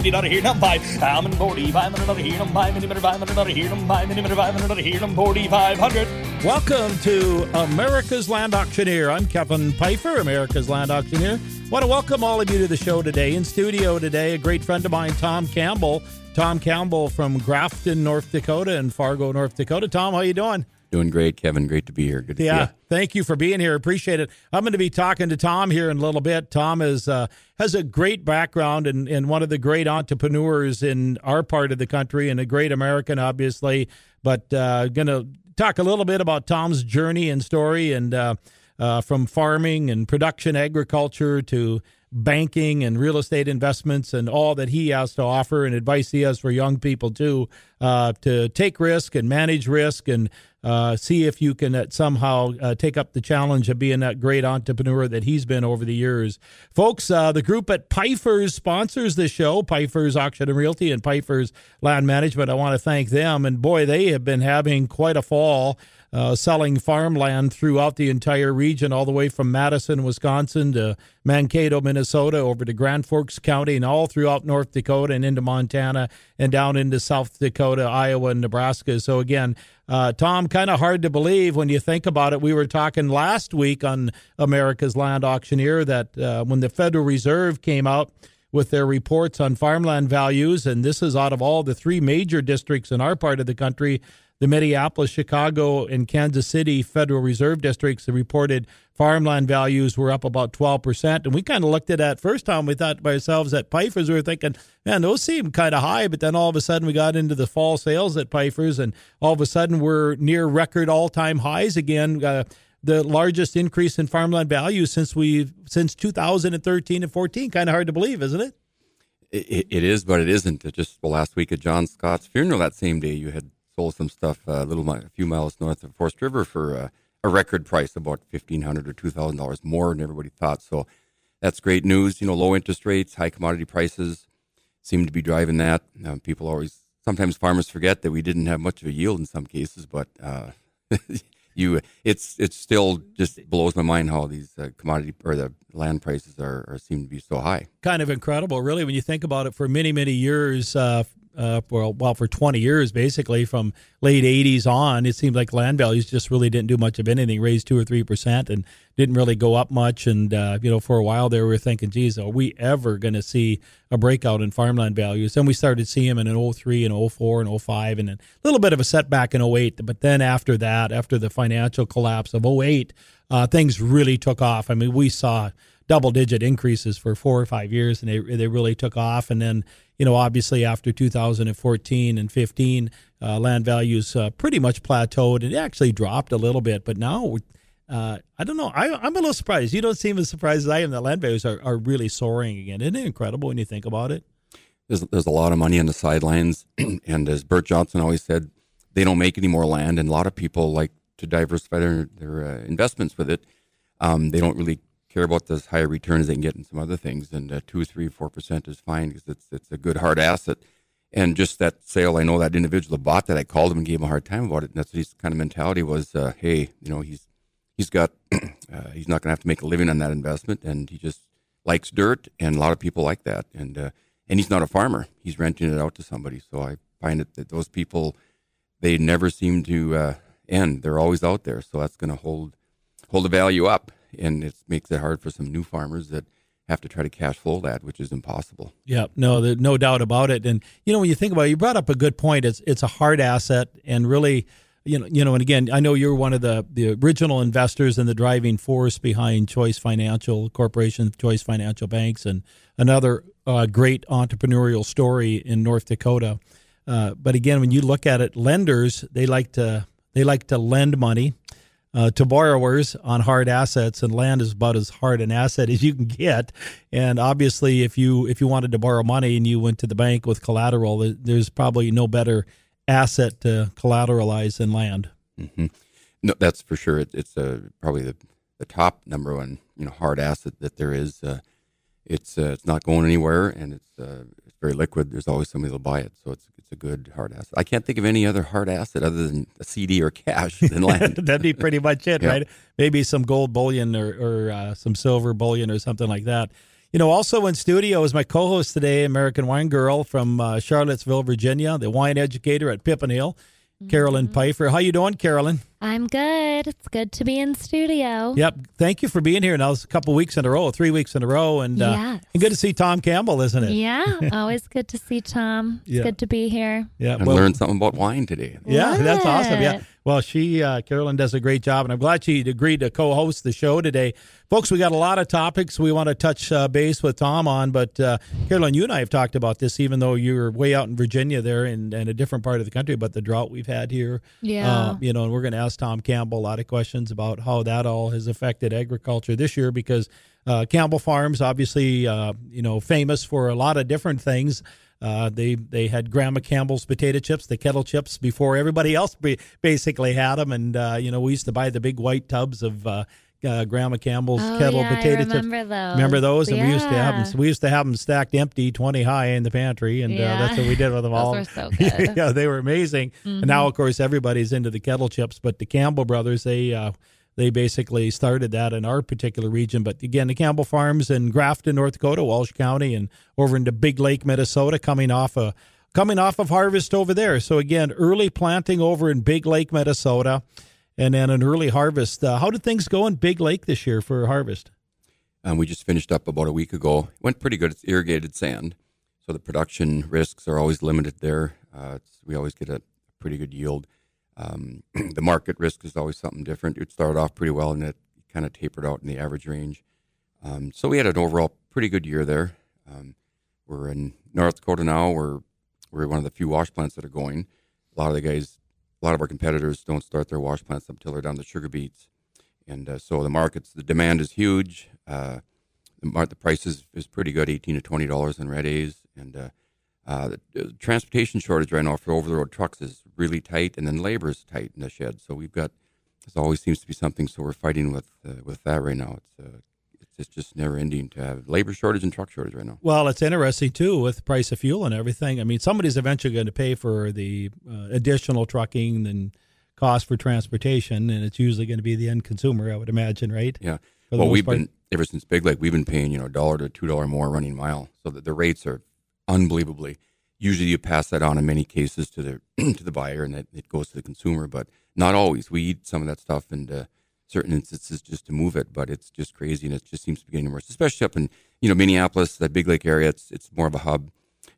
mini not here number five. I'm in 45 minute here number five. Mini minute five minute not here number five. Mini minute five minute here number 4500. Welcome to America's Land Auctioneer. I'm Kevin Pifer, America's Land Auctioneer. Want to welcome all of you to the show today. In studio today, a great friend of mine, Tom Campbell. Tom Campbell from Grafton, North Dakota, and Fargo, North Dakota. Tom, how you doing? Doing great, Kevin. Great to be here. Good to yeah, see you. thank you for being here. Appreciate it. I'm going to be talking to Tom here in a little bit. Tom is uh, has a great background and, and one of the great entrepreneurs in our part of the country and a great American, obviously. But uh, going to talk a little bit about Tom's journey and story and uh, uh, from farming and production agriculture to banking and real estate investments and all that he has to offer and advice he has for young people too uh, to take risk and manage risk and uh, see if you can uh, somehow uh, take up the challenge of being that great entrepreneur that he's been over the years. Folks, uh, the group at Pifers sponsors this show, Pifers Auction and Realty and Pifers Land Management. I want to thank them. And boy, they have been having quite a fall uh, selling farmland throughout the entire region, all the way from Madison, Wisconsin to Mankato, Minnesota, over to Grand Forks County, and all throughout North Dakota and into Montana and down into South Dakota, Iowa, and Nebraska. So, again, uh, Tom, kind of hard to believe when you think about it. We were talking last week on America's Land Auctioneer that uh, when the Federal Reserve came out, with their reports on farmland values. And this is out of all the three major districts in our part of the country the Minneapolis, Chicago, and Kansas City Federal Reserve districts reported farmland values were up about 12%. And we kind of looked at that first time. We thought by ourselves at Pifers, we were thinking, man, those seem kind of high. But then all of a sudden we got into the fall sales at Pifers, and all of a sudden we're near record all time highs again. Uh, the largest increase in farmland values since we since 2013 and 14. Kind of hard to believe, isn't it? it? It is, but it isn't. Just last week at John Scott's funeral, that same day, you had some stuff uh, a little a few miles north of Forest River for uh, a record price, about fifteen hundred or two thousand dollars more than everybody thought. So that's great news. You know, low interest rates, high commodity prices seem to be driving that. People always sometimes farmers forget that we didn't have much of a yield in some cases, but uh, you it's it's still just blows my mind how these uh, commodity or the land prices are, are seem to be so high. Kind of incredible, really, when you think about it. For many many years, uh, uh, for well for 20 years basically from late 80s on it seemed like land values just really didn't do much of anything raised 2 or 3 percent and didn't really go up much. And uh, you know for a while there we were thinking geez are we ever going to see a breakout in farmland values? Then we started seeing them in 03 and 04 and 05 and a little bit of a setback in 08 but then after that after the financial collapse of 08 uh, things really took off. I mean we saw double digit increases for four or five years and they, they really took off and then you know, obviously after 2014 and 15, uh, land values uh, pretty much plateaued and actually dropped a little bit. But now, uh, I don't know. I, am a little surprised. You don't seem as surprised as I am that land values are, are really soaring again. Isn't it incredible when you think about it? There's, there's a lot of money on the sidelines. and as Bert Johnson always said, they don't make any more land. And a lot of people like to diversify their, their uh, investments with it. Um, they don't really care about those higher returns they can get in some other things. And uh, two, three, four percent is fine because it's it's a good hard asset. And just that sale, I know that individual that bought that. I called him and gave him a hard time about it. And that's his kind of mentality was, uh, hey, you know, he's he's got uh, he's not going to have to make a living on that investment, and he just likes dirt, and a lot of people like that. And uh, and he's not a farmer; he's renting it out to somebody. So I find it that those people they never seem to uh, end. They're always out there. So that's going to hold hold the value up and it makes it hard for some new farmers that have to try to cash flow that, which is impossible. Yeah, no, no doubt about it. And you know, when you think about it, you brought up a good point. It's it's a hard asset, and really, you know, you know, and again, I know you're one of the the original investors and the driving force behind Choice Financial Corporation, Choice Financial Banks, and another uh, great entrepreneurial story in North Dakota. Uh, but again, when you look at it, lenders they like to they like to lend money uh, to borrowers on hard assets, and land is about as hard an asset as you can get. And obviously, if you if you wanted to borrow money and you went to the bank with collateral, there's probably no better asset to collateralize than land. Mm-hmm. No, that's for sure. It, it's uh, probably the, the top number one you know hard asset that there is. Uh, it's uh, it's not going anywhere, and it's uh, it's very liquid. There's always somebody that'll buy it, so it's it's a good hard asset. I can't think of any other hard asset other than a CD or cash than land. That'd be pretty much it, yeah. right? Maybe some gold bullion or, or uh, some silver bullion or something like that. You know, also in studio is my co-host today, American Wine Girl from uh, Charlottesville, Virginia, the wine educator at Pippin Hill, Carolyn Pifer. How you doing, Carolyn? I'm good. It's good to be in studio. Yep. Thank you for being here. Now it's a couple weeks in a row, three weeks in a row, and uh, Yes. and good to see Tom Campbell, isn't it? Yeah, always good to see Tom. It's Yeah. good to be here. Yeah. And well- learn something about wine today. Yeah, that's awesome. Yeah. Well, she, uh, Carolyn, does a great job, and I'm glad she agreed to co host the show today. Folks, we got a lot of topics we want to touch uh, base with Tom on, but uh, Carolyn, you and I have talked about this, even though you're way out in Virginia there in, in a different part of the country, but the drought we've had here. Yeah. Uh, you know, and we're going to ask Tom Campbell a lot of questions about how that all has affected agriculture this year because uh, Campbell Farms, obviously, uh, you know, famous for a lot of different things. Uh, they they had Grandma Campbell's potato chips, the kettle chips, before everybody else ba- basically had them, and uh, you know we used to buy the big white tubs of uh, uh, Grandma Campbell's Oh, kettle yeah, potato chips. remember those. Remember those? And we used to have Yeah. them. We used to have them stacked empty, twenty high in the pantry, and uh, Yeah. that's what we did with them all. so. Mm-hmm. yeah, they were amazing. And now, of course, everybody's into the kettle chips. But the Campbell brothers, they uh, they basically started that in our particular region. But again, the Campbell Farms in Grafton, North Dakota, Walsh County, and over into Big Lake, Minnesota, coming off a coming off of harvest over there. So again, early planting over in Big Lake, Minnesota, and then an early harvest. Uh, how did things go in Big Lake this year for harvest? Um, we just finished up about a week ago. It went pretty good. It's irrigated sand, so the production risks are always limited there. Uh, we always get a pretty good yield. Um, the market risk is always something different. It started off pretty well, and it kind of tapered out in the average range. Um, so we had an overall pretty good year there. Um, we're in North Dakota now. We're we're one of the few wash plants that are going. A lot of the guys, a lot of our competitors don't start their wash plants until they're down to sugar beets and uh, so the markets, the demand is huge. Uh, the, the price is, is pretty good, eighteen to twenty dollars in red A's, and uh, uh, the, transportation shortage right now for over the road trucks is really tight, and then labor is tight in the shed. So we've got there always seems to be something. So we're fighting with uh, with that right now. It's uh, it's just, just never ending to have labor shortage and truck shortage right now. Well, it's interesting too with the price of fuel and everything. I mean, somebody's eventually going to pay for the uh, additional trucking and cost for transportation, and it's usually going to be the end consumer, I would imagine, right? Yeah. Well, we've part. been ever since Big Lake, we've been paying you know a dollar to two dollar more running mile, so that the rates are unbelievably. Usually, you pass that on in many cases to the to the buyer, and that it goes to the consumer, but not always. We eat some of that stuff in uh, certain instances just to move it, but it's just crazy, and it just seems to be getting worse, especially up in you know Minneapolis, that Big Lake area. It's it's more of a hub.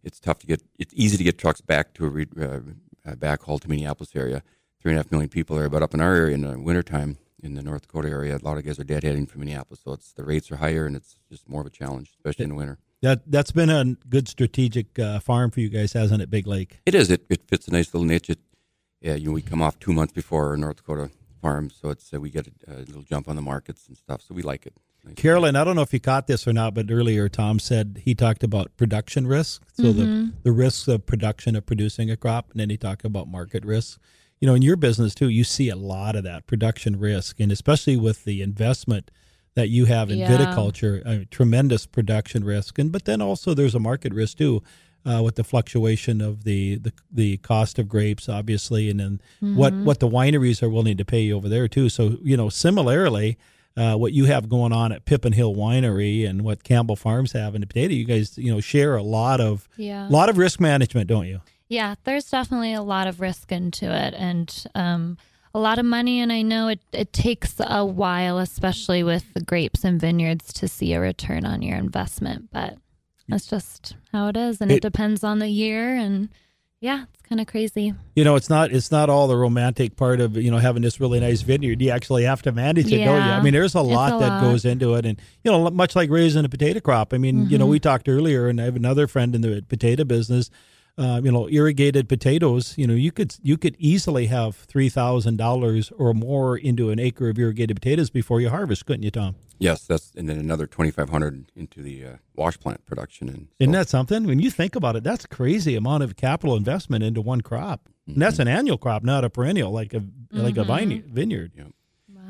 It's tough to get. It's easy to get trucks back to a re, uh, uh, backhaul to Minneapolis area. Three and a half million people there, but up in our area in the wintertime, in the North Dakota area, a lot of guys are deadheading from Minneapolis, so it's the rates are higher and it's just more of a challenge, especially in the winter. That that's been a good strategic uh, farm for you guys, hasn't it, Big Lake? It is. It, it fits a nice little niche. It, yeah, you know, we come off two months before our North Dakota farm, so it's uh, we get a, a little jump on the markets and stuff. So we like it. Nice. Carolyn, I don't know if you caught this or not, but earlier Tom said he talked about production risk. So the the risks of production of producing a crop, and then he talked about market risk. You know, in your business too, you see a lot of that production risk, and especially with the investment that you have in Yeah. viticulture, uh, tremendous production risk, and but then also there's a market risk too. Uh, with the fluctuation of the, the the cost of grapes, obviously, and then what what the wineries are willing to pay you over there too. So you know, similarly, uh, what you have going on at Pippin Hill Winery and what Campbell Farms have in the potato, you guys, you know, share a lot of Yeah. lot of risk management, don't you? Yeah, there's definitely a lot of risk into it and um, a lot of money. And I know it, it takes a while, especially with the grapes and vineyards, to see a return on your investment. But that's just how it is. And it, It- depends on the year. And yeah, it's kind of crazy. You know, it's not it's not all the romantic part of you know having this really nice vineyard. You actually have to manage it, don't you? I mean, there's a lot a that lot. goes into it, and you know, much like raising a potato crop. I mean, you know, Mm-hmm. we talked earlier, and I have another friend in the potato business. Uh, you know, irrigated potatoes. You know, you could you could easily have three thousand dollars or more into an acre of irrigated potatoes before you harvest, couldn't you, Tom? Yes, that's and then another twenty five hundred into the uh, wash plant production. And so, Isn't that something? When you think about it, that's crazy amount of capital investment into one crop. And that's an annual crop, not a perennial like a like a vine, vineyard.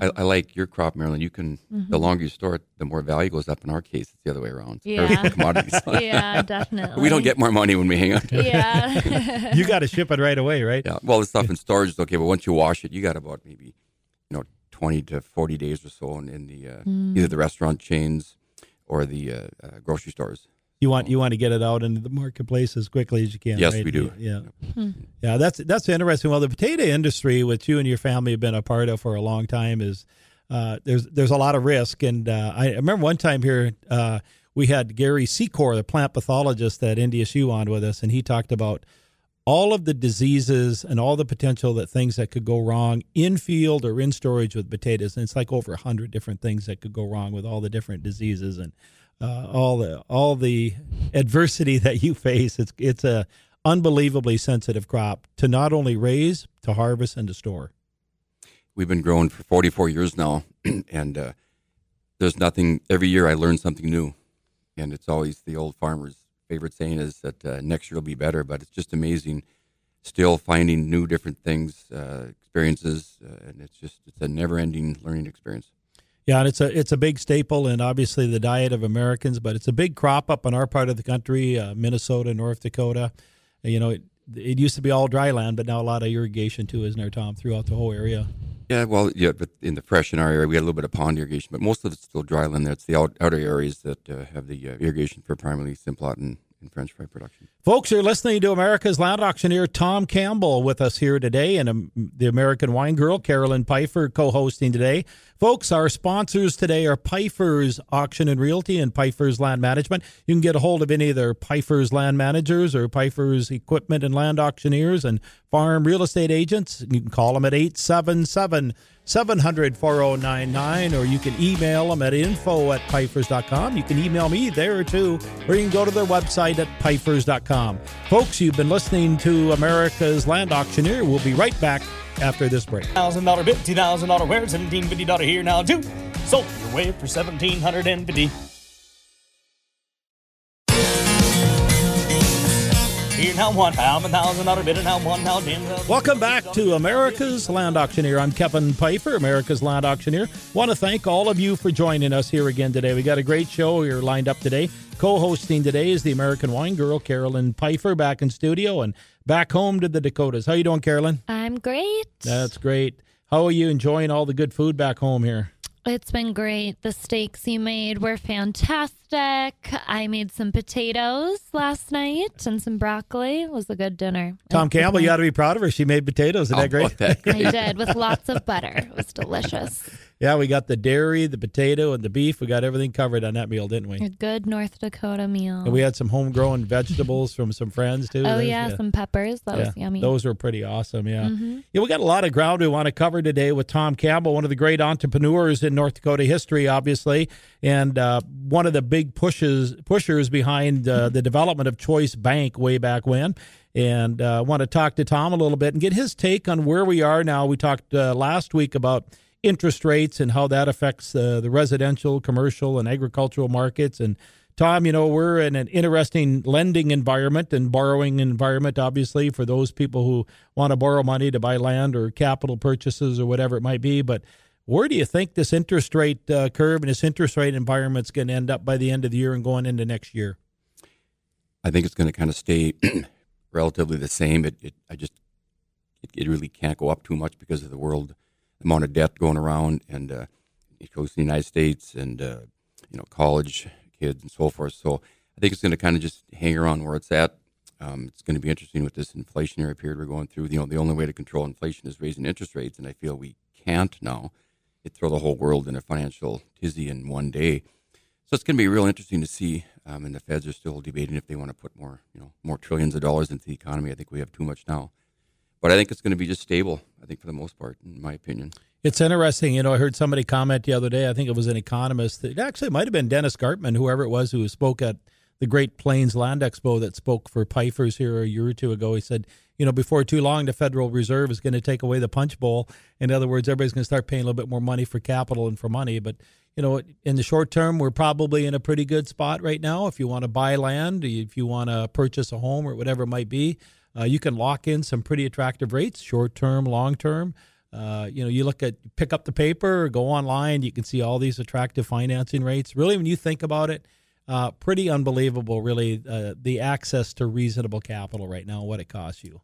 I, I like your crop, Marilyn. You can Mm-hmm. the longer you store it, the more value goes up. In our case, it's the other way around. Yeah. commodities. Yeah, definitely. we don't get more money when we hang on to it. Yeah. You got to ship it right away, right? Yeah. Well, the stuff in storage is okay, but once you wash it, you got about maybe, you know, twenty to forty days or so in, in the uh, Mm. either the restaurant chains or the uh, uh, grocery stores. You want you want to get it out into the marketplace as quickly as you can. Yes, right? we do. Yeah, yeah. That's that's interesting. Well, the potato industry, which you and your family have been a part of for a long time, is uh, there's there's a lot of risk. And uh, I remember one time here uh, we had Gary Secor, the plant pathologist at NDSU, on with us, and he talked about all of the diseases and all the potential that things that could go wrong in field or in storage with potatoes. And it's like over a hundred different things that could go wrong with all the different diseases and uh, all the all the adversity that you face. It's it's a unbelievably sensitive crop to not only raise, to harvest, and to store. We've been growing for 44 years now, and uh, there's nothing. Every year I learn something new, and it's always the old farmer's favorite saying is that uh, next year will be better. But it's just amazing, still finding new different things, uh, experiences, uh, and it's just it's a never-ending learning experience. Yeah, and it's a it's a big staple in obviously the diet of Americans, but it's a big crop up in our part of the country, uh, Minnesota, North Dakota. You know, it, it used to be all dry land, but now a lot of irrigation too, isn't there, Tom, throughout the whole area? Yeah, well, yeah, but in the fresh in our area, we had a little bit of pond irrigation, but most of it's still dry land. There, it's the out, outer areas that uh, have the uh, irrigation for primarily Simplot and, and French fry production. Folks, you're listening to America's Land Auctioneer Tom Campbell with us here today, and um, the American Wine Girl Carolyn Pifer co-hosting today. Folks, our sponsors today are Pifer's Auction and Realty and Pifer's Land Management. You can get a hold of any of their Pifer's Land Managers or Pifer's Equipment and Land Auctioneers and Farm Real Estate Agents. You can call them at 877 700 4099 or you can email them at info at pifers.com. You can email me there too, or you can go to their website at pifers.com. Folks, you've been listening to America's Land Auctioneer. We'll be right back after this break. $1,000 bit, $2,000 where, $1,750 here now, too. Sold your way for 1750 Here now one pound, a thousand dollar bid, and now one now ten thousand. Welcome back to America's Land Auctioneer. I'm Kevin Pifer, America's Land Auctioneer. Want to thank all of you for joining us here again today. We got a great show here lined up today. Co-hosting today is the American wine girl Carolyn Pifer back in studio and back home to the Dakotas. How you doing, Carolyn? I'm great. That's great. How are you enjoying all the good food back home here? It's been great. The steaks you made were fantastic. I made some potatoes last night and some broccoli. It was a good dinner. Tom Campbell, you got to be proud of her. She made potatoes. Isn't that Oh, great? that I did with lots of butter. It was delicious. Yeah, we got the dairy, the potato, and the beef. We got everything covered on that meal, didn't we? A good North Dakota meal. And we had some homegrown vegetables from some friends too. oh There's- yeah, some peppers. That was yummy. Those were pretty awesome. Yeah. Mm-hmm. Yeah, we got a lot of ground we want to cover today with Tom Campbell, one of the great entrepreneurs in North Dakota history, obviously, and uh, one of the big pushes pushers behind uh, the development of Choice Bank way back when. And uh, want to talk to Tom a little bit and get his take on where we are now. We talked uh, last week about interest rates and how that affects uh, the residential, commercial, and agricultural markets. And Tom, you know, we're in an interesting lending environment and borrowing environment, obviously, for those people who want to borrow money to buy land or capital purchases or whatever it might be. But where do you think this interest rate uh, curve and this interest rate environment is going to end up by the end of the year and going into next year? I think it's going to kind of stay relatively the same. It, it I just, it, it really can't go up too much because of the world amount of debt going around, and uh, it goes to the United States and uh, you know college kids and so forth. So I think it's going to kind of just hang around where it's at. Um, it's going to be interesting with this inflationary period we're going through. You know, the only way to control inflation is raising interest rates, and I feel we can't now. It throw the whole world in a financial tizzy in one day. So it's going to be real interesting to see. Um, and the Feds are still debating if they want to put more, you know, more trillions of dollars into the economy. I think we have too much now, but I think it's going to be just stable. I think for the most part, in my opinion. It's interesting. You know, I heard somebody comment the other day. I think it was an economist. That, actually, it might have been Dennis Gartman, whoever it was, who spoke at the Great Plains Land Expo that spoke for Pifer's here a year or two ago. He said, you know, before too long, the Federal Reserve is going to take away the punch bowl. In other words, everybody's going to start paying a little bit more money for capital and for money. But, you know, in the short term, we're probably in a pretty good spot right now. If you want to buy land, if you want to purchase a home or whatever it might be, uh, you can lock in some pretty attractive rates, short term, long term. Uh, you know, you look at pick up the paper go online, you can see all these attractive financing rates. Really, when you think about it, uh, pretty unbelievable. Really, uh, the access to reasonable capital right now, what it costs you.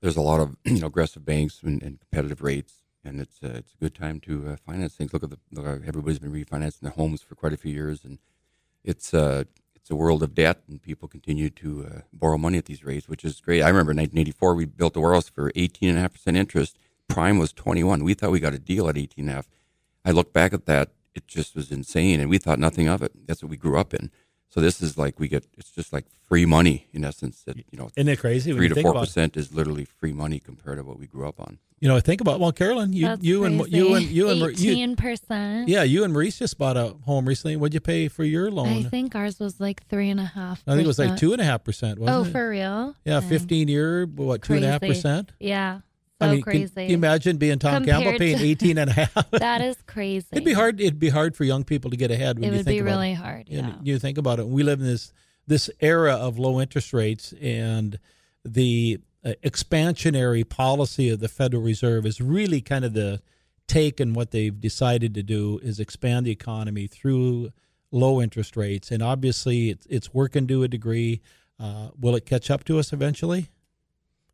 There's a lot of you know aggressive banks and, and competitive rates, and it's uh, it's a good time to uh, finance things. Look at the look, everybody's been refinancing their homes for quite a few years, and it's uh, it's a world of debt, and people continue to uh, borrow money at these rates, which is great. I remember in 1984 we built a warehouse for 18.5 percent interest. Prime was 21. We thought we got a deal at 18.5. I look back at that; it just was insane, and we thought nothing of it. That's what we grew up in. So this is like we get it's just like free money in essence. That you know, Isn't it crazy? Three to four percent is literally free money compared to what we grew up on. You know, think about well, Carolyn, you That's you and you and you and you, eighteen percent. yeah, you and Maurice just bought a home recently. What'd you pay for your loan? I think ours was like three and a half. I think it was like two and a half percent. Oh, Wasn't it? for real? yeah, Dang. fifteen year, what two and a half Crazy. percent? Yeah, so I mean, crazy. Can, you imagine being Tom Compared Campbell paying to- 18 and a half? that is crazy. It'd be hard. It'd be hard for young people to get ahead when It you would think be about really it. hard. And Yeah. you think about it. We live in this this era of low interest rates, and the uh, expansionary policy of the Federal Reserve is really kind of the take and what they've decided to do is expand the economy through low interest rates, and obviously it's it's working to a degree. Uh, will it catch up to us eventually?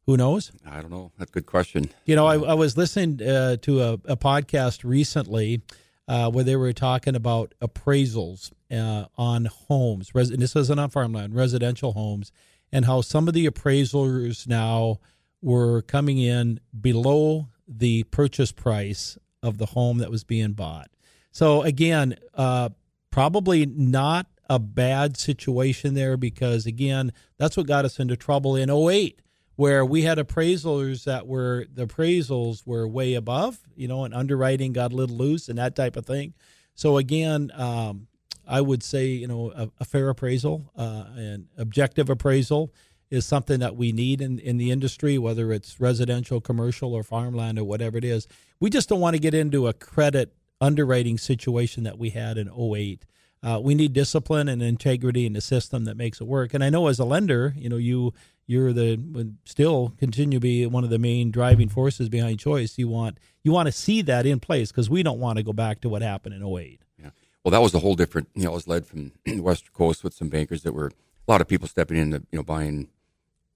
Who knows? I don't know. That's a good question. You know, I, I was listening uh, to a, a podcast recently uh, where they were talking about appraisals uh, on homes. Res- this isn't on farmland, residential homes, and how some of the appraisers now were coming in below the purchase price of the home that was being bought. So again, uh, probably not a bad situation there because again, that's what got us into trouble in 08 where we had appraisals that were the appraisals were way above, you know, and underwriting got a little loose and that type of thing. So again, um, I would say you know a, a fair appraisal uh, and objective appraisal is something that we need in, in the industry, whether it's residential, commercial, or farmland or whatever it is. We just don't want to get into a credit underwriting situation that we had in 08. Uh, we need discipline and integrity in the system that makes it work. And I know as a lender, you know, you you're the would still continue to be one of the main driving forces behind choice. You want you want to see that in place because we don't want to go back to what happened in 08. Yeah. Well, that was a whole different. You know, it was led from the Western Coast with some bankers that were a lot of people stepping into you know buying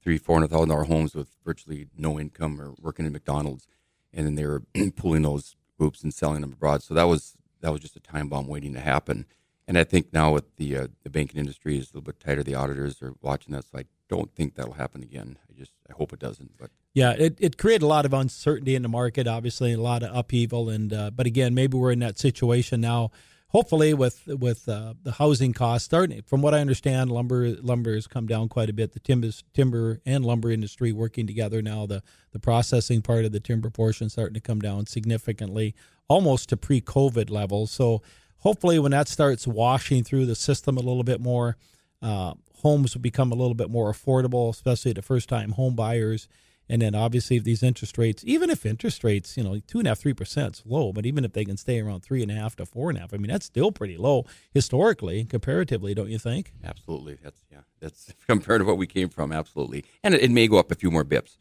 three, four hundred thousand dollar homes with virtually no income or working in McDonald's, and then they were pulling those groups and selling them abroad. So that was that was just a time bomb waiting to happen. And I think now with the uh, the banking industry is a little bit tighter. The auditors are watching this. I don't think that'll happen again. I just I hope it doesn't. But Yeah, it, it created a lot of uncertainty in the market, obviously, a lot of upheaval. And uh, but again, maybe we're in that situation now. Hopefully, with with uh, the housing costs starting, from what I understand, lumber lumber has come down quite a bit. The timber timber and lumber industry working together now. The the processing part of the timber portion starting to come down significantly, almost to pre COVID levels. So hopefully, when that starts washing through the system a little bit more, uh, homes will become a little bit more affordable, especially to first time home buyers. And then obviously, if these interest rates, even if interest rates, you know, two and a half, three percent is low, but even if they can stay around three and a half to four and a half, I mean, that's still pretty low historically, comparatively, don't you think? Absolutely. That's yeah. That's compared to what we came from. Absolutely, and it, it may go up a few more bips.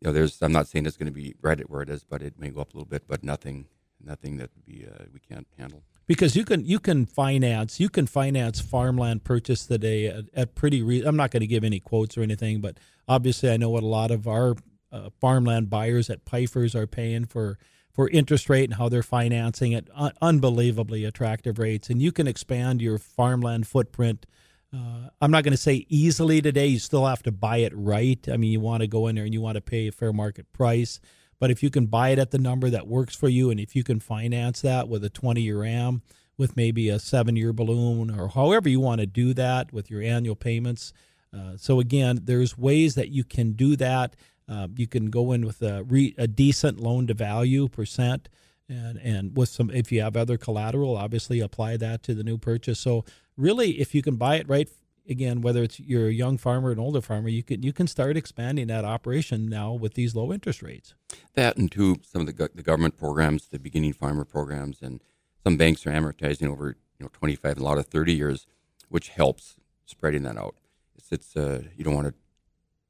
You know, there's. I'm not saying it's going to be right at where it is, but it may go up a little bit. But nothing, nothing that be uh, we can't handle. Because you can you can finance you can finance farmland purchase today at, at pretty. Re- I'm not going to give any quotes or anything, but obviously I know what a lot of our uh, farmland buyers at Pifers are paying for for interest rate and how they're financing at un- unbelievably attractive rates. And you can expand your farmland footprint. Uh, I'm not going to say easily today. You still have to buy it right. I mean, you want to go in there and you want to pay a fair market price. But if you can buy it at the number that works for you, and if you can finance that with a 20 year RAM, with maybe a seven year balloon, or however you want to do that with your annual payments. Uh, so, again, there's ways that you can do that. Uh, you can go in with a, re, a decent loan to value percent. And, and with some, if you have other collateral, obviously apply that to the new purchase. So, really, if you can buy it right again, whether it's you're a young farmer an older farmer, you can you can start expanding that operation now with these low interest rates. That and two, some of the, go- the government programs, the beginning farmer programs, and some banks are amortizing over you know 25 and a lot of 30 years, which helps spreading that out. It's, it's uh, you don't want to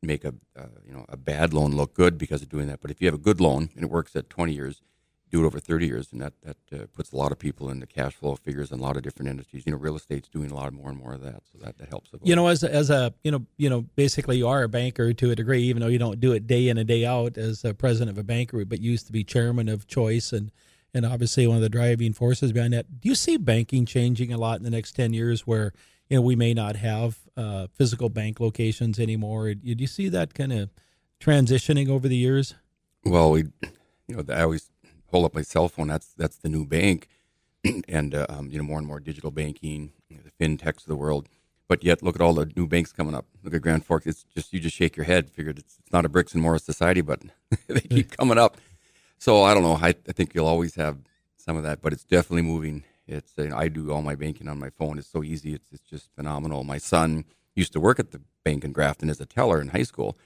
make a uh, you know a bad loan look good because of doing that, but if you have a good loan and it works at 20 years, do it over 30 years, and that that uh, puts a lot of people in the cash flow figures in a lot of different industries. You know, real estate's doing a lot more and more of that, so that, that helps. You know, as a, as a you know you know basically you are a banker to a degree, even though you don't do it day in and day out as a president of a banker, but you used to be chairman of Choice and and obviously one of the driving forces behind that. Do you see banking changing a lot in the next 10 years where you know we may not have uh, physical bank locations anymore. Do you see that kind of transitioning over the years? Well, we, you know, I always hold up my cell phone. That's that's the new bank, and uh, um, you know more and more digital banking, you know, the fintechs of the world. But yet, look at all the new banks coming up. Look at Grand Forks. It's just you just shake your head. Figured it's, it's not a bricks and mortar society, but they keep coming up. So I don't know. I, I think you'll always have some of that, but it's definitely moving. It's you know, I do all my banking on my phone. It's so easy. It's it's just phenomenal. My son used to work at the bank in Grafton as a teller in high school,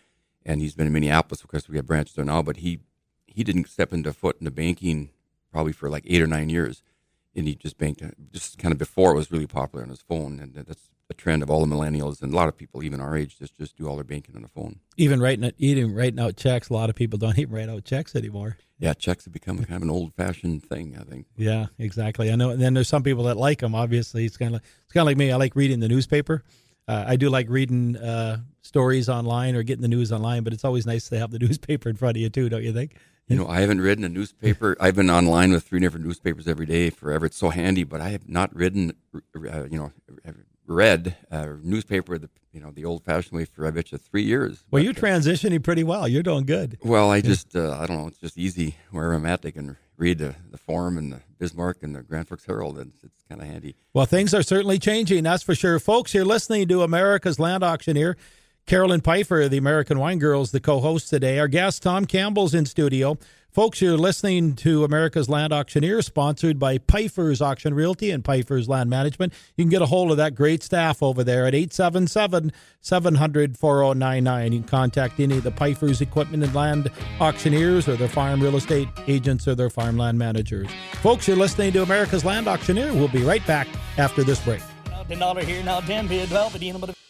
and he's been in Minneapolis. Of course, we have branches there now, but he he didn't step into foot into banking probably for like eight or nine years, and he just banked just kind of before it was really popular on his phone, and that's a trend of all the millennials and a lot of people, even our age, just just do all their banking on the phone. Even writing even writing out checks. A lot of people don't even write out checks anymore. Yeah, checks have become kind of an old fashioned thing. I think. Yeah, exactly. I know. And then there's some people that like them. Obviously, it's kind of like, it's kind of like me. I like reading the newspaper. Uh, I do like reading uh, stories online or getting the news online, but it's always nice to have the newspaper in front of you too, don't you think? You know, I haven't written a newspaper. I've been online with three different newspapers every day forever. It's so handy, but I have not written, uh, you know, read a newspaper the you know the old fashioned way for I bet you three years. Well, but, you're transitioning pretty well. You're doing good. Well, I just uh, I don't know. It's just easy wherever I'm at. They can read the, the Forum and the Bismarck and the Grand Forks Herald. and it's kind of handy. Well, things are certainly changing. That's for sure, folks. You're listening to America's Land Auctioneer. Carolyn Pifer, the American Wine Girls, the co-host today. Our guest Tom Campbell's in studio. Folks, you're listening to America's Land Auctioneer, sponsored by Pifer's Auction Realty and Pifer's Land Management. You can get a hold of that great staff over there at 877 700 4099. You can contact any of the Pifer's Equipment and Land Auctioneers or their farm real estate agents or their farmland managers. Folks, you're listening to America's Land Auctioneer. We'll be right back after this break. $10 here, now 10 bid, 12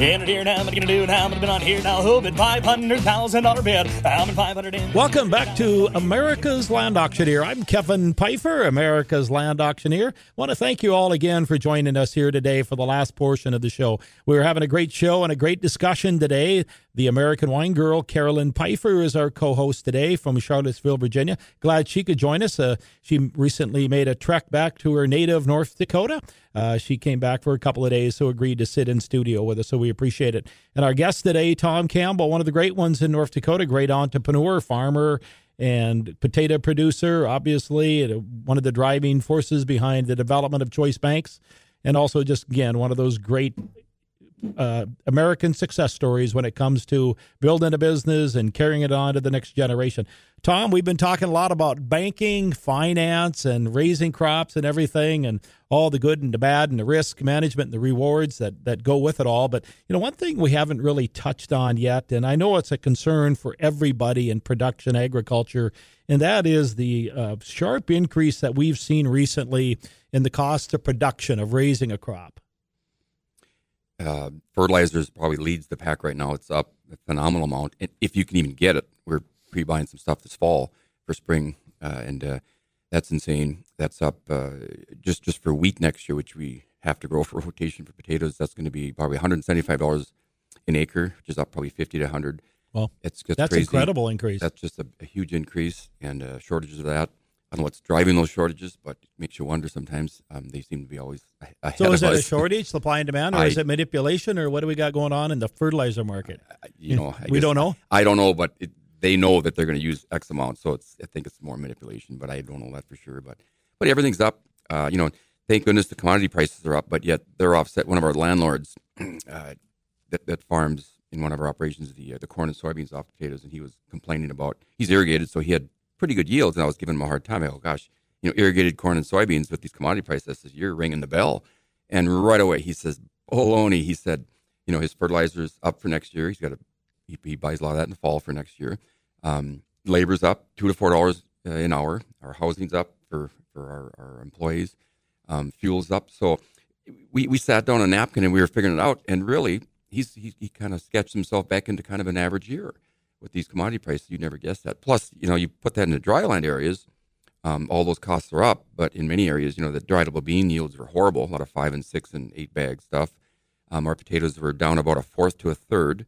In here now, you gonna do now? I'm gonna be on here now. Who bid five hundred thousand dollar bid? I'm in five hundred. Welcome back to America's Land Auctioneer. I'm Kevin Pifer, America's Land Auctioneer. I want to thank you all again for joining us here today for the last portion of the show. We are having a great show and a great discussion today. The American wine girl, Carolyn Pifer, is our co host today from Charlottesville, Virginia. Glad she could join us. Uh, she recently made a trek back to her native North Dakota. Uh, she came back for a couple of days, so agreed to sit in studio with us. So we appreciate it. And our guest today, Tom Campbell, one of the great ones in North Dakota, great entrepreneur, farmer, and potato producer, obviously, one of the driving forces behind the development of choice banks. And also, just again, one of those great uh, American success stories when it comes to building a business and carrying it on to the next generation. Tom, we've been talking a lot about banking, finance, and raising crops and everything, and all the good and the bad, and the risk management and the rewards that that go with it all. But you know, one thing we haven't really touched on yet, and I know it's a concern for everybody in production agriculture, and that is the uh, sharp increase that we've seen recently in the cost of production of raising a crop. Uh, fertilizers probably leads the pack right now. It's up a phenomenal amount. If you can even get it, we're pre-buying some stuff this fall for spring, uh, and uh, that's insane. That's up uh, just just for wheat next year, which we have to grow for rotation for potatoes. That's going to be probably 175 dollars an acre, which is up probably 50 to 100. Well, it's just that's crazy. incredible increase. That's just a, a huge increase, and uh, shortages of that. I don't know what's driving those shortages, but it makes you wonder sometimes. Um, they seem to be always ahead So is it us. a shortage, supply and demand, or I, is it manipulation, or what do we got going on in the fertilizer market? You know, we don't know. I don't know, but it, they know that they're going to use X amount, so it's I think it's more manipulation, but I don't know that for sure. But but everything's up. Uh, you know, thank goodness the commodity prices are up, but yet they're offset. One of our landlords uh, that that farms in one of our operations the uh, the corn and soybeans off potatoes, and he was complaining about he's irrigated, so he had pretty good yields, and I was giving him a hard time. I go, gosh, you know, irrigated corn and soybeans with these commodity prices, you're ringing the bell. And right away, he says, baloney. He said, you know, his fertilizer's up for next year. He's got a, he, he buys a lot of that in the fall for next year. Um, labor's up two to four dollars uh, an hour. Our housing's up for for our, our employees. Um, fuel's up. So we we sat down a napkin and we were figuring it out. And really, he's he, he kind of sketched himself back into kind of an average year with these commodity prices, you never guess that. Plus, you know, you put that in the dryland areas, um, all those costs are up. But in many areas, you know, the dryable bean yields are horrible. A lot of five and six and eight bag stuff. Um, our potatoes were down about a fourth to a third.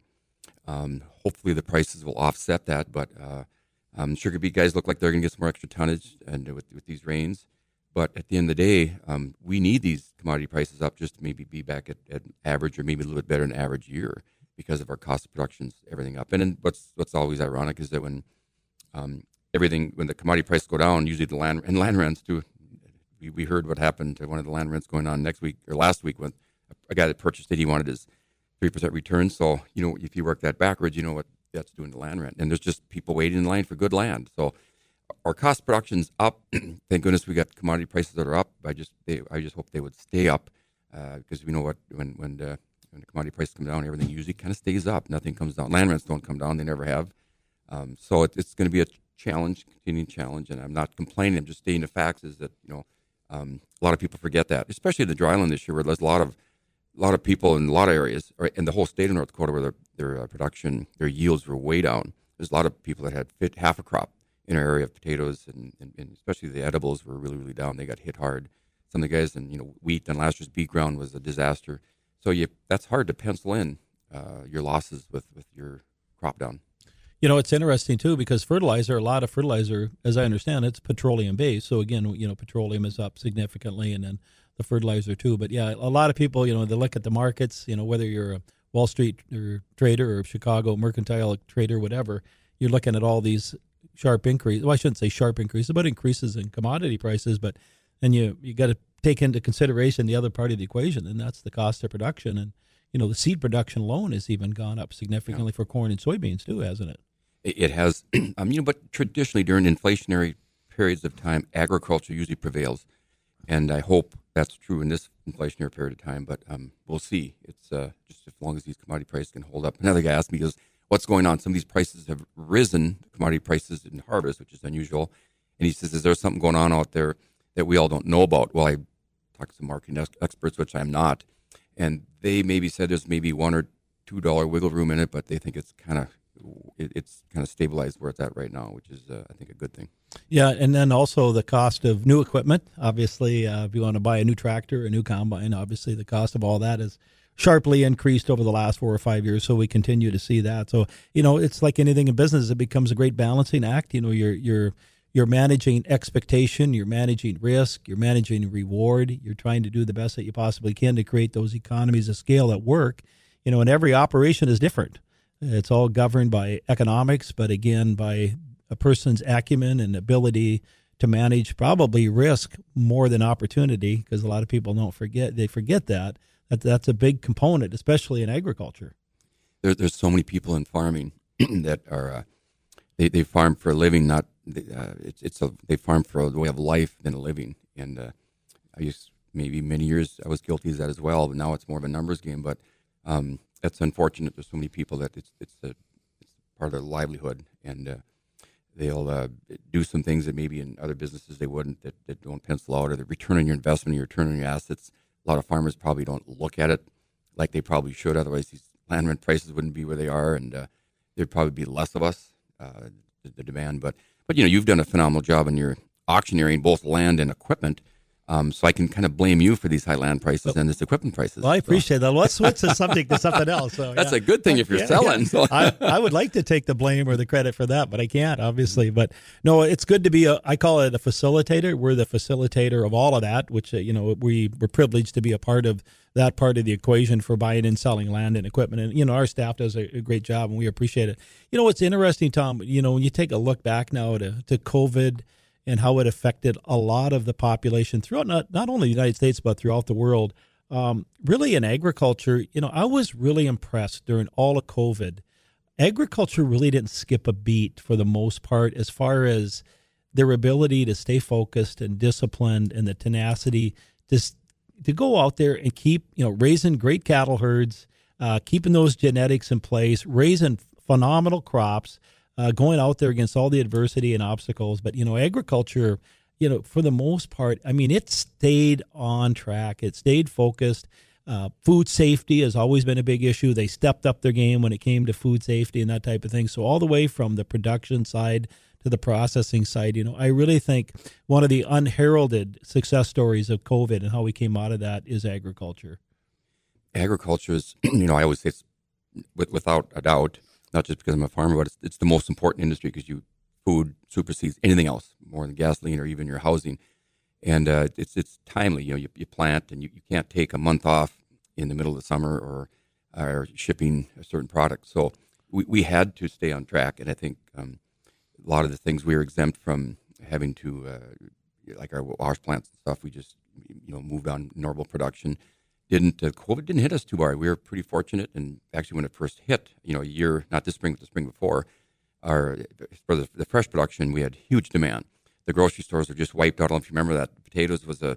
Um, hopefully, the prices will offset that. But uh, um, sugar beet guys look like they're going to get some more extra tonnage and with, with these rains. But at the end of the day, um, we need these commodity prices up just to maybe be back at, at average or maybe a little bit better than average year because of our cost of productions, everything up. And then what's what's always ironic is that when um, everything when the commodity prices go down, usually the land and land rents too. We, we heard what happened to one of the land rents going on next week or last week when a guy that purchased it, he wanted his three percent return. So you know, if you work that backwards, you know what that's doing to land rent. And there's just people waiting in line for good land. So our cost production's up. Thank goodness we got commodity prices that are up. I just they, I just hope they would stay up uh, because we know what when when the, when the commodity prices come down, everything usually kind of stays up. Nothing comes down. Land rents don't come down; they never have. Um, so it, it's going to be a challenge, continuing challenge, and I'm not complaining. I'm just stating the facts. Is that you know um, a lot of people forget that, especially the dryland this year, where there's a lot of a lot of people in a lot of areas, right, in the whole state of North Dakota, where their their uh, production, their yields were way down. There's a lot of people that had fit half a crop in our area of potatoes, and, and, and, especially the edibles were really really down. They got hit hard. Some of the guys, and you know, wheat and last year's beet ground was a disaster. So you that's hard to pencil in uh, your losses with with your crop down. You know, it's interesting too because fertilizer, a lot of fertilizer, as I understand, it's petroleum based. So again, you know, petroleum is up significantly, and then the fertilizer too. But yeah, a lot of people, you know, they look at the markets. You know, whether you're a Wall Street or trader or Chicago mercantile trader, whatever, you're looking at all these sharp increases. Well, I shouldn't say sharp increases, but increases in commodity prices. But then you you got to take into consideration the other part of the equation, and that's the cost of production. And you know, the seed production alone has even gone up significantly yeah. for corn and soybeans too, hasn't it? It has. um, you know, but traditionally during inflationary periods of time, agriculture usually prevails, and I hope that's true in this inflationary period of time. But um, we'll see. It's uh, just as long as these commodity prices can hold up. Another guy asked me, goes, "What's going on? Some of these prices have risen, commodity prices in harvest, which is unusual." And he says, "Is there something going on out there that we all don't know about?" Well, I talked to marketing ex- experts, which I'm not, and they maybe said there's maybe one or two dollar wiggle room in it, but they think it's kind of it, it's kind of stabilized where it's at right now, which is uh, I think a good thing. Yeah, and then also the cost of new equipment. Obviously, uh, if you want to buy a new tractor, a new combine, obviously the cost of all that is sharply increased over the last four or five years. So we continue to see that. So you know, it's like anything in business; it becomes a great balancing act. You know, you're you're you're managing expectation, you're managing risk, you're managing reward, you're trying to do the best that you possibly can to create those economies of scale at work. You know, and every operation is different. It's all governed by economics, but again, by a person's acumen and ability to manage probably risk more than opportunity, because a lot of people don't forget, they forget that. that that's a big component, especially in agriculture. There, there's so many people in farming that are, uh, they, they farm for a living, not, uh, it's, it's a, they farm for a way of life than a living. And uh, I used, maybe many years, I was guilty of that as well, but now it's more of a numbers game. But um, that's unfortunate. There's so many people that it's it's, a, it's part of their livelihood, and uh, they'll uh, do some things that maybe in other businesses they wouldn't that, that don't pencil out, or the return on your investment, your return on your assets. A lot of farmers probably don't look at it like they probably should. Otherwise, these land rent prices wouldn't be where they are, and uh, there'd probably be less of us, uh, the, the demand. But but you know, you've done a phenomenal job in your auctioneering both land and equipment. Um, so I can kind of blame you for these high land prices and this equipment prices. Well, I appreciate so. that. Let's switch the subject to something else. So, That's yeah. a good thing if you're yeah, selling. Yeah. So. I, I, would like to take the blame or the credit for that, but I can't, obviously. But no, it's good to be a, I call it a facilitator. We're the facilitator of all of that, which, uh, you know, we were privileged to be a part of that part of the equation for buying and selling land and equipment. And, you know, our staff does a, a great job and we appreciate it. You know, what's interesting, Tom, you know, when you take a look back now to, to COVID, and how it affected a lot of the population throughout not, not only the United States but throughout the world. Um, really, in agriculture, you know, I was really impressed during all of COVID. Agriculture really didn't skip a beat for the most part as far as their ability to stay focused and disciplined and the tenacity to to go out there and keep you know raising great cattle herds, uh, keeping those genetics in place, raising phenomenal crops, uh, going out there against all the adversity and obstacles. But you know, agriculture, you know, for the most part, I mean, it stayed on track. It stayed focused. Uh, food safety has always been a big issue. They stepped up their game when it came to food safety and that type of thing. So all the way from the production side to the processing side, you know, I really think one of the unheralded success stories of COVID and how we came out of that is agriculture. Agriculture is, you know, I always say it's without a doubt not just because I'm a farmer, but it's, it's the most important industry because you food supersedes anything else more than gasoline or even your housing. and uh, it's it's timely. You know, you, you plant and you, you can't take a month off in the middle of the summer or are shipping a certain product. So we, we had to stay on track, and I think um, a lot of the things we were exempt from having to, uh, like our wash plants and stuff, we just you know moved on normal production. Didn't uh, COVID didn't hit us too hard. We were pretty fortunate, and actually when it first hit, you know, a year not this spring but the spring before, our for the, the fresh production we had huge demand. The grocery stores were just wiped out. I don't know if you remember that. Potatoes was a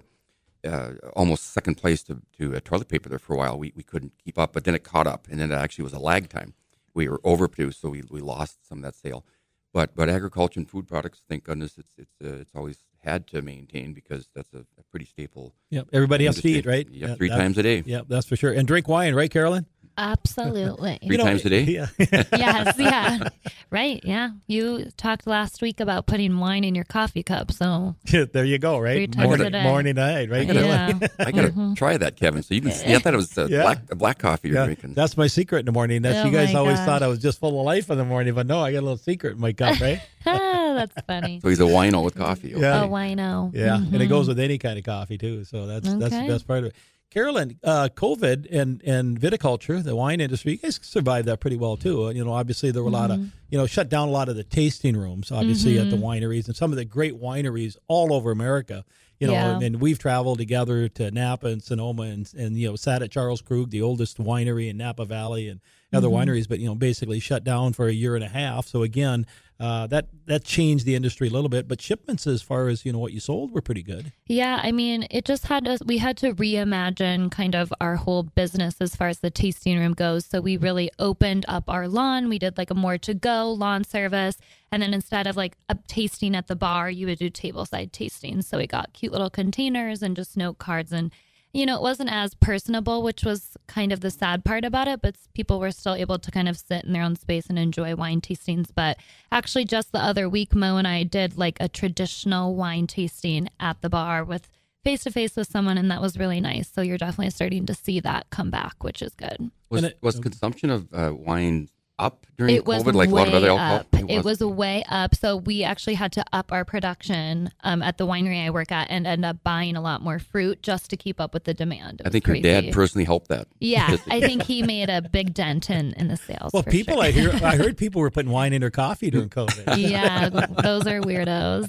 uh, almost second place to, to uh, toilet paper there for a while. We, we couldn't keep up, but then it caught up, and then it actually was a lag time. We were overproduced, so we, we lost some of that sale. But but agriculture and food products, thank goodness, it's it's uh, it's always had to maintain because that's a, a pretty staple. Yep, everybody has to eat, right? Yeah, Yeah, three times a day, Yeah, that's for sure. And drink wine, right, Carolyn? Absolutely. three times a day. Yeah. yes, yeah. Right, yeah. You talked last week about putting wine in your coffee cup, so there you go, Three right? times Morning, a day. morning, night, right? yeah. I gotta try that, Kevin. So you can see. I thought it was a Yeah. black a black coffee you're Yeah, drinking. that's my secret in the morning. That's Oh you guys always gosh. thought I was just full of life in the morning, but no, I got a little secret in my cup, right? Ah, that's funny. So he's a wino with coffee. Yeah. a wino. Yeah, and it Mhm. goes with any kind of coffee too. So that's that's the best part of it. Carolyn, uh, COVID and and viticulture, the wine industry, you guys survived that pretty well too. You know, obviously there were a lot Mm-hmm. of you know shut down a lot of the tasting rooms, obviously at the wineries and some of the great wineries all over America. You know, Yeah. and we've traveled together to Napa and Sonoma and and you know sat at Charles Krug, the oldest winery in Napa Valley, and other Mm-hmm. wineries, but you know basically shut down for a year and a half. So again, uh, that that changed the industry a little bit. But shipments, as far as you know, what you sold were pretty good. Yeah, I mean, it just had us, we had to reimagine kind of our whole business as far as the tasting room goes. So we really opened up our lawn. We did like a more to go lawn service. And then instead of like a tasting at the bar, you would do tableside tasting. So we got cute little containers and just note cards. And, you know, it wasn't as personable, which was kind of the sad part about it, but people were still able to kind of sit in their own space and enjoy wine tastings. But actually, just the other week, Mo and I did like a traditional wine tasting at the bar with face to face with someone, and that was really nice. So you're definitely starting to see that come back, which is good. Was, it- was consumption of uh, wine up during It was COVID, like a lot of way other alcohol? up. It was way up. So we actually had to up our production um, at the winery I work at, and end up buying a lot more fruit just to keep up with the demand. It I think your crazy. dad personally helped that. Yeah, I think he made a big dent in in the sales. Well, people, sure. I hear, I heard people were putting wine in their coffee during COVID. yeah, those are weirdos.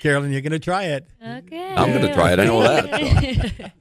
Carolyn, you're going to try it. okay. I'm going to try it. I know that.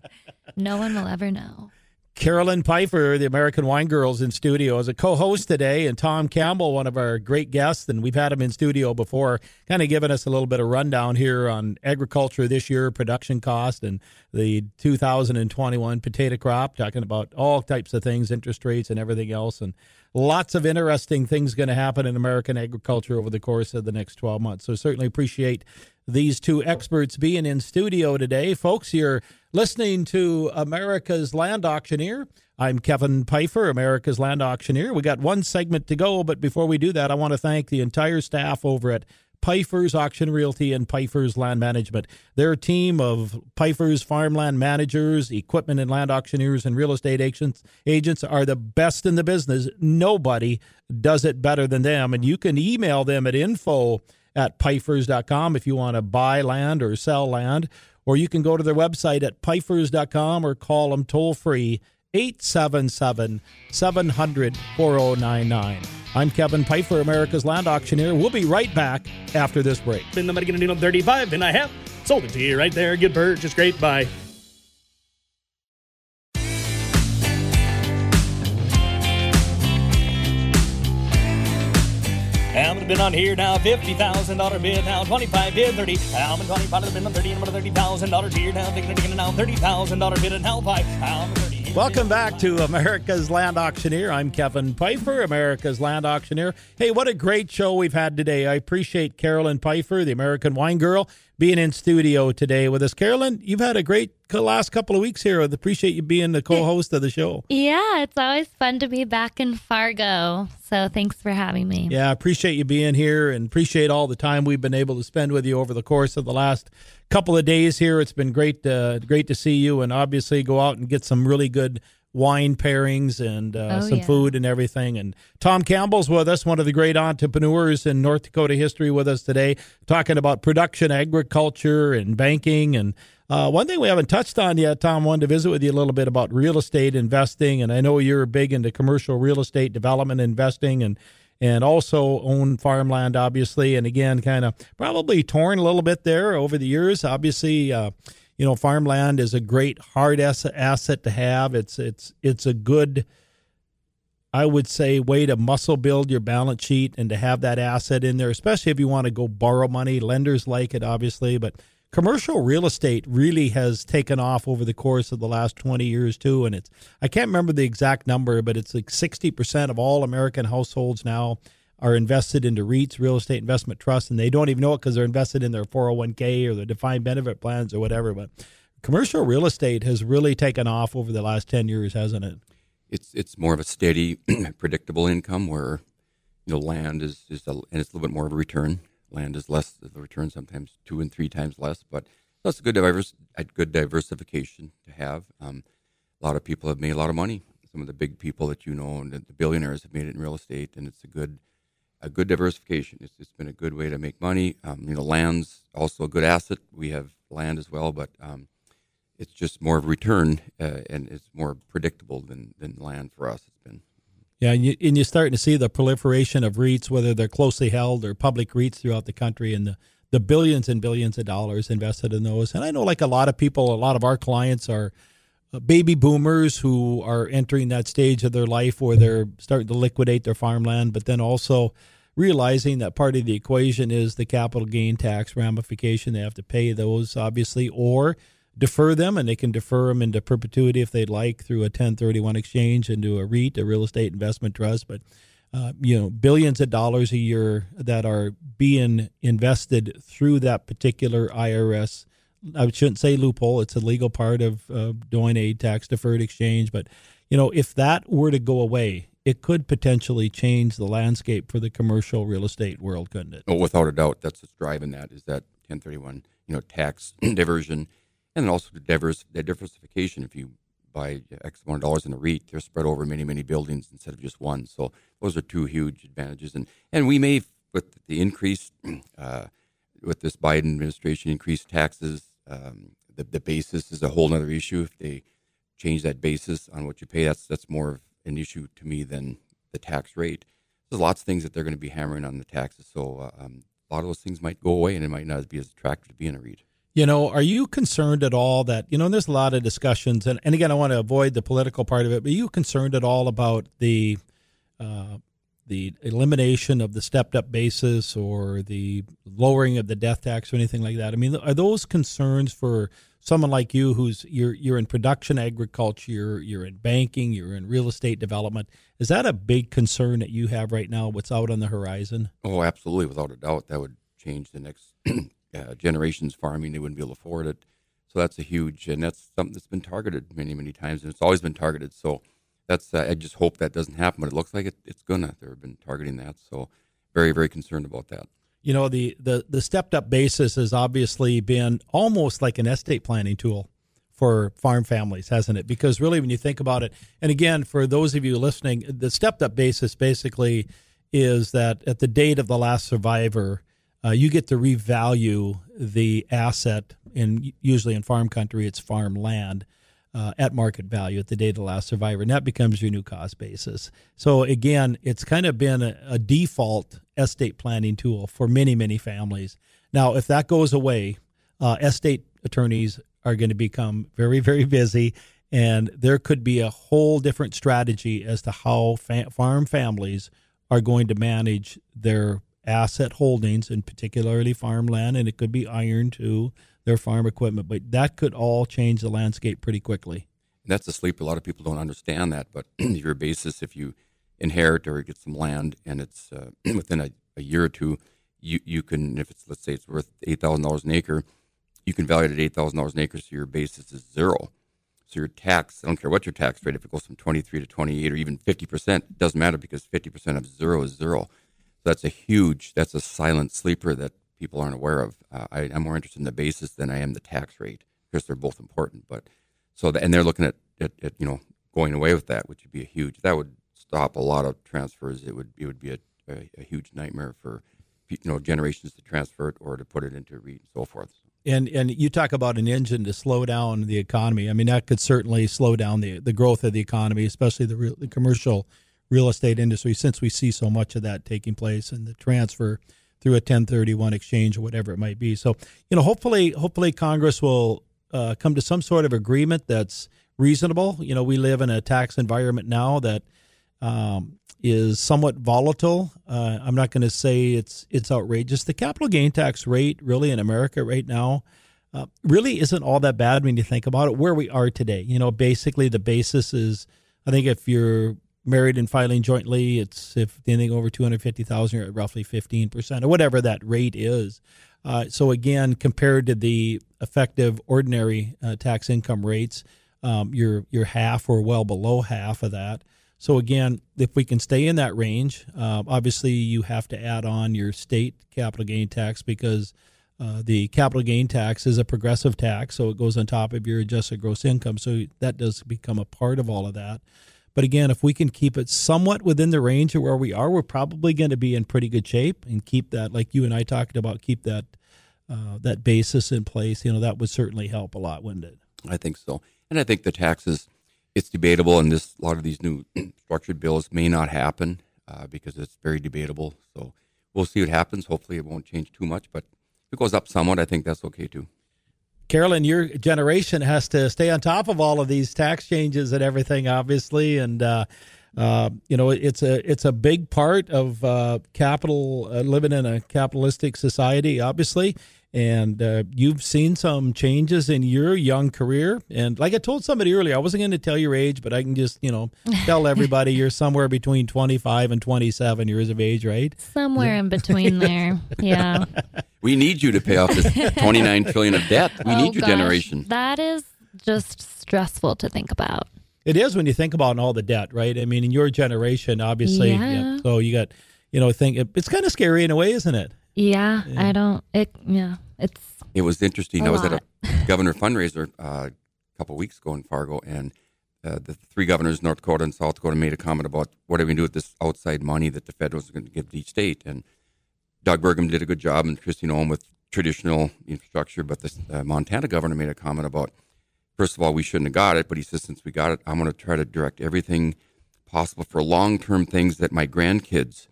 no one will ever know. Carolyn Pifer, the American Wine Girls, in studio as a co-host today, and Tom Campbell, one of our great guests, and we've had him in studio before, kind of giving us a little bit of rundown here on agriculture this year, production cost, and the 2021 potato crop, talking about all types of things, interest rates, and everything else, and lots of interesting things going to happen in American agriculture over the course of the next 12 months. So certainly appreciate these two experts being in studio today. Folks, you're listening to America's Land Auctioneer. I'm Kevin Pifer, America's Land Auctioneer. We got one segment to go, but before we do that, I want to thank the entire staff over at Pifer's Auction Realty and Pifer's Land Management. Their team of Pifer's farmland managers, equipment and land auctioneers, and real estate agents agents are the best in the business. Nobody does it better than them. And you can email them at info at pifers.com if you want to buy land or sell land, or you can go to their website at pifers.com or call them toll free 877 700 4099. I'm Kevin Pifer, America's Land Auctioneer. We'll be right back after this break. Been the Deal 35 and I have sold it to you right there. Good purchase, great buy. Hammond been on here now, fifty thousand dollar bid now, twenty five bid thirty. Hammond twenty five been on thirty and thirty thousand dollars here now, thinking thinking now thirty thousand dollar bid and now five. Welcome back to America's Land Auctioneer. I'm Kevin Pifer, America's Land Auctioneer. Hey, what a great show we've had today. I appreciate Carolyn Pifer, the American Wine Girl, being in studio today with us. Carolyn, you've had a great last couple of weeks here. I appreciate you being the co-host of the show. Yeah, it's always fun to be back in Fargo. So thanks for having me. Yeah, I appreciate you being here and appreciate all the time we've been able to spend with you over the course of the last couple of days here. It's been great, uh, great to see you, and obviously go out and get some really good wine pairings and uh, Oh, some yeah. food and everything. And Tom Campbell's with us, one of the great entrepreneurs in North Dakota history, with us today, talking about production agriculture and banking. And uh, one thing we haven't touched on yet, Tom, wanted to visit with you a little bit about real estate investing. And I know you're big into commercial real estate development investing and and also own farmland, obviously. And again, kind of probably torn a little bit there over the years. Obviously, uh, you know, farmland is a great hard asset, to have. It's it's it's a good, I would say, way to muscle build your balance sheet and to have that asset in there, especially if you want to go borrow money. Lenders like it, obviously, but commercial real estate really has taken off over the course of the last 20 years too and it's i can't remember the exact number but it's like 60% of all american households now are invested into REITs, real estate investment trusts, and they don't even know it because they're invested in their 401k or their defined benefit plans or whatever. But commercial real estate has really taken off over the last 10 years, hasn't it? It's it's more of a steady, predictable income where you know land is is a, and it's a little bit more of a return. Land is less the return sometimes two and three times less, but that's a good diverse a good diversification to have. Um, a lot of people have made a lot of money. Some of the big people that you know and the billionaires have made it in real estate, and it's a good a good diversification. It's, it's been a good way to make money. Um, you know, land's also a good asset. We have land as well, but um, it's just more of a return uh, and it's more predictable than, than land for us. It's been. Yeah, and, you, and you're starting to see the proliferation of REITs, whether they're closely held or public REITs throughout the country, and the, the billions and billions of dollars invested in those. And I know, like a lot of people, a lot of our clients are baby boomers who are entering that stage of their life where they're starting to liquidate their farmland, but then also realizing that part of the equation is the capital gain tax ramification. They have to pay those, obviously, or defer them, and they can defer them into perpetuity if they'd like through a 1031 exchange into a REIT, a real estate investment trust. But uh, you know, billions of dollars a year that are being invested through that particular IRS. I shouldn't say loophole; it's a legal part of uh, doing a tax deferred exchange. But you know, if that were to go away, it could potentially change the landscape for the commercial real estate world, couldn't it? Oh, without a doubt, that's what's driving that is that 1031, you know, tax diversion, and then also the diverse the diversification. If you buy X amount of dollars in a REIT, they're spread over many many buildings instead of just one. So those are two huge advantages. And and we may with the increase uh, with this Biden administration increased taxes. Um, the the basis is a whole other issue. If they change that basis on what you pay, that's that's more of an issue to me than the tax rate. There's lots of things that they're going to be hammering on the taxes. So uh, um, a lot of those things might go away, and it might not be as attractive to be in a REIT. You know, are you concerned at all that, you know, there's a lot of discussions, and, and again, I want to avoid the political part of it, but are you concerned at all about the uh, the elimination of the stepped up basis or the lowering of the death tax or anything like that? I mean, are those concerns for someone like you who's you're you're in production agriculture, you're, you're in banking, you're in real estate development? Is that a big concern that you have right now? What's out on the horizon? Oh, absolutely, without a doubt, that would change the next uh, generation's farming. They wouldn't be able to afford it. So that's a huge, and that's something that's been targeted many, many times, and it's always been targeted. So that's uh, I just hope that doesn't happen, but it looks like it, it's gonna. They've been targeting that, so very, very concerned about that. You know, the, the, the stepped up basis has obviously been almost like an estate planning tool for farm families, hasn't it? Because really, when you think about it, and again, for those of you listening, the stepped up basis basically is that at the date of the last survivor, uh, you get to revalue the asset and usually in farm country, it's farm land. Uh, at market value at the date of the last survivor, and that becomes your new cost basis. So again, it's kind of been a, a default estate planning tool for many, many families. Now, if that goes away, uh, estate attorneys are going to become very, very busy, and there could be a whole different strategy as to how fa- farm families are going to manage their asset holdings, and particularly farmland, and it could be iron too, their farm equipment. But that could all change the landscape pretty quickly. And that's a sleeper. A lot of people don't understand that, but your basis, if you inherit or get some land and it's uh, within a, a year or two, you, you can, if it's, let's say it's worth $8,000 an acre, you can value it at $8,000 an acre, so your basis is zero. So your tax, I don't care what your tax rate, if it goes from 23 to 28 or even 50%, doesn't matter because 50% of zero is zero. So that's a huge, that's a silent sleeper that people aren't aware of. Uh, I, I'm more interested in the basis than I am the tax rate because they're both important. But so, the, and they're looking at, at, at, you know, going away with that, which would be a huge. That would stop a lot of transfers. It would it would be a, a, a huge nightmare for you know generations to transfer it or to put it into REIT and so forth. And and you talk about an engine to slow down the economy. I mean, that could certainly slow down the the growth of the economy, especially the, real, the commercial real estate industry, since we see so much of that taking place and the transfer through a 1031 exchange or whatever it might be. So, you know, hopefully, hopefully Congress will uh, come to some sort of agreement that's reasonable. You know, we live in a tax environment now that um, is somewhat volatile. Uh, I'm not going to say it's it's outrageous. The capital gain tax rate, really in America right now, uh, really isn't all that bad when you think about it. Where we are today, you know, basically the basis is, I think if you're married and filing jointly, it's if anything over two hundred fifty thousand, you're at roughly fifteen percent or whatever that rate is. Uh, so again, compared to the effective ordinary uh, tax income rates, um, you're you're half or well below half of that. So again, if we can stay in that range, uh, obviously you have to add on your state capital gain tax because uh, the capital gain tax is a progressive tax, so it goes on top of your adjusted gross income. So that does become a part of all of that. But again, if we can keep it somewhat within the range of where we are, we're probably going to be in pretty good shape and keep that, like you and I talked about, keep that uh, that basis in place. You know, that would certainly help a lot, wouldn't it? I think so, and I think the taxes. It's debatable, and this a lot of these new structured bills may not happen uh, because it's very debatable. So we'll see what happens. Hopefully, it won't change too much, but if it goes up somewhat, I think that's okay too. Carolyn, your generation has to stay on top of all of these tax changes and everything, obviously, and uh, uh, you know it's a it's a big part of uh, capital uh, living in a capitalistic society, obviously. And uh, you've seen some changes in your young career, and like I told somebody earlier, I wasn't going to tell your age, but I can just you know tell everybody you're somewhere between 25 and 27 years of age, right? Somewhere in between there, yeah. We need you to pay off this 29 trillion of debt. We Oh, need your gosh, generation. That is just stressful to think about. It is when you think about all the debt, right? I mean, in your generation, obviously. Yeah. so you got, you know, think it's kind of scary in a way, isn't it? Yeah, I don't. It yeah, it's It was interesting. I was at a governor fundraiser uh, a couple of weeks ago in Fargo, and uh, the three governors, North Dakota and South Dakota, made a comment about what are we going to do with this outside money that the federal is going to give to each state. And Doug Burgum did a good job, and Kristi Noem with traditional infrastructure. But the uh, Montana governor made a comment about, first of all, we shouldn't have got it, but he says since we got it, I'm going to try to direct everything possible for long-term things that my grandkids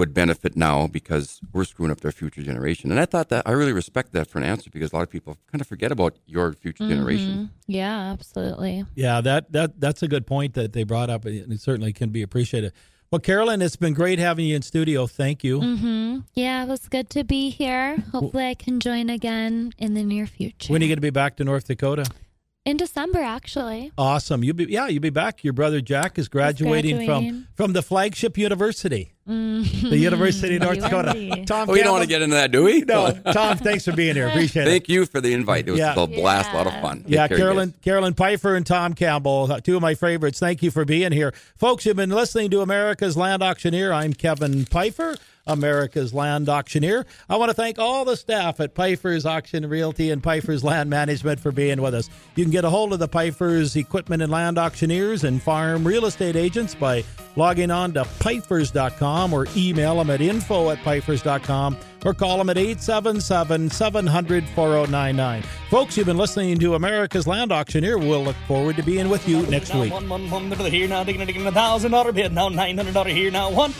would benefit now because we're screwing up their future generation. And I thought that I really respect that for an answer because a lot of people kind of forget about your future generation. yeah, absolutely. Yeah, that that that's a good point that they brought up, and it certainly can be appreciated. Well, Carolyn, it's been great having you in studio. Thank you. hmm Yeah, it was good to be here. Hopefully, I can join again in the near future. When are you going to be back to North Dakota? In December, actually. Awesome. You'll be yeah, you'll be back. Your brother Jack is graduating, from graduating. from the flagship university, the University of North Dakota. UND. Tom, Oh, we don't want to get into that, do we? No, Tom, thanks for being here. Appreciate it. Thank you for the invite. It was Yeah. a blast, a lot of fun. Take Yeah, care, Carolyn, guys. Carolyn Pifer and Tom Campbell, uh, two of my favorites. Thank you for being here, folks. You've been listening to America's Land Auctioneer. I'm Kevin Pifer, America's Land Auctioneer. I want to thank all the staff at Pifer's Auction Realty and Pifer's Land Management for being with us. You can get a hold of the Pifer's Equipment and Land Auctioneers and Farm Real Estate Agents by logging on to pifers.com or email them at info at pifers.com or call them at 877 700 4099. Folks, you've been listening to America's Land Auctioneer. We'll look forward to being with you next week. One, one, one, here now, digging, a thousand dollar bid now, nine hundred dollar here now, one,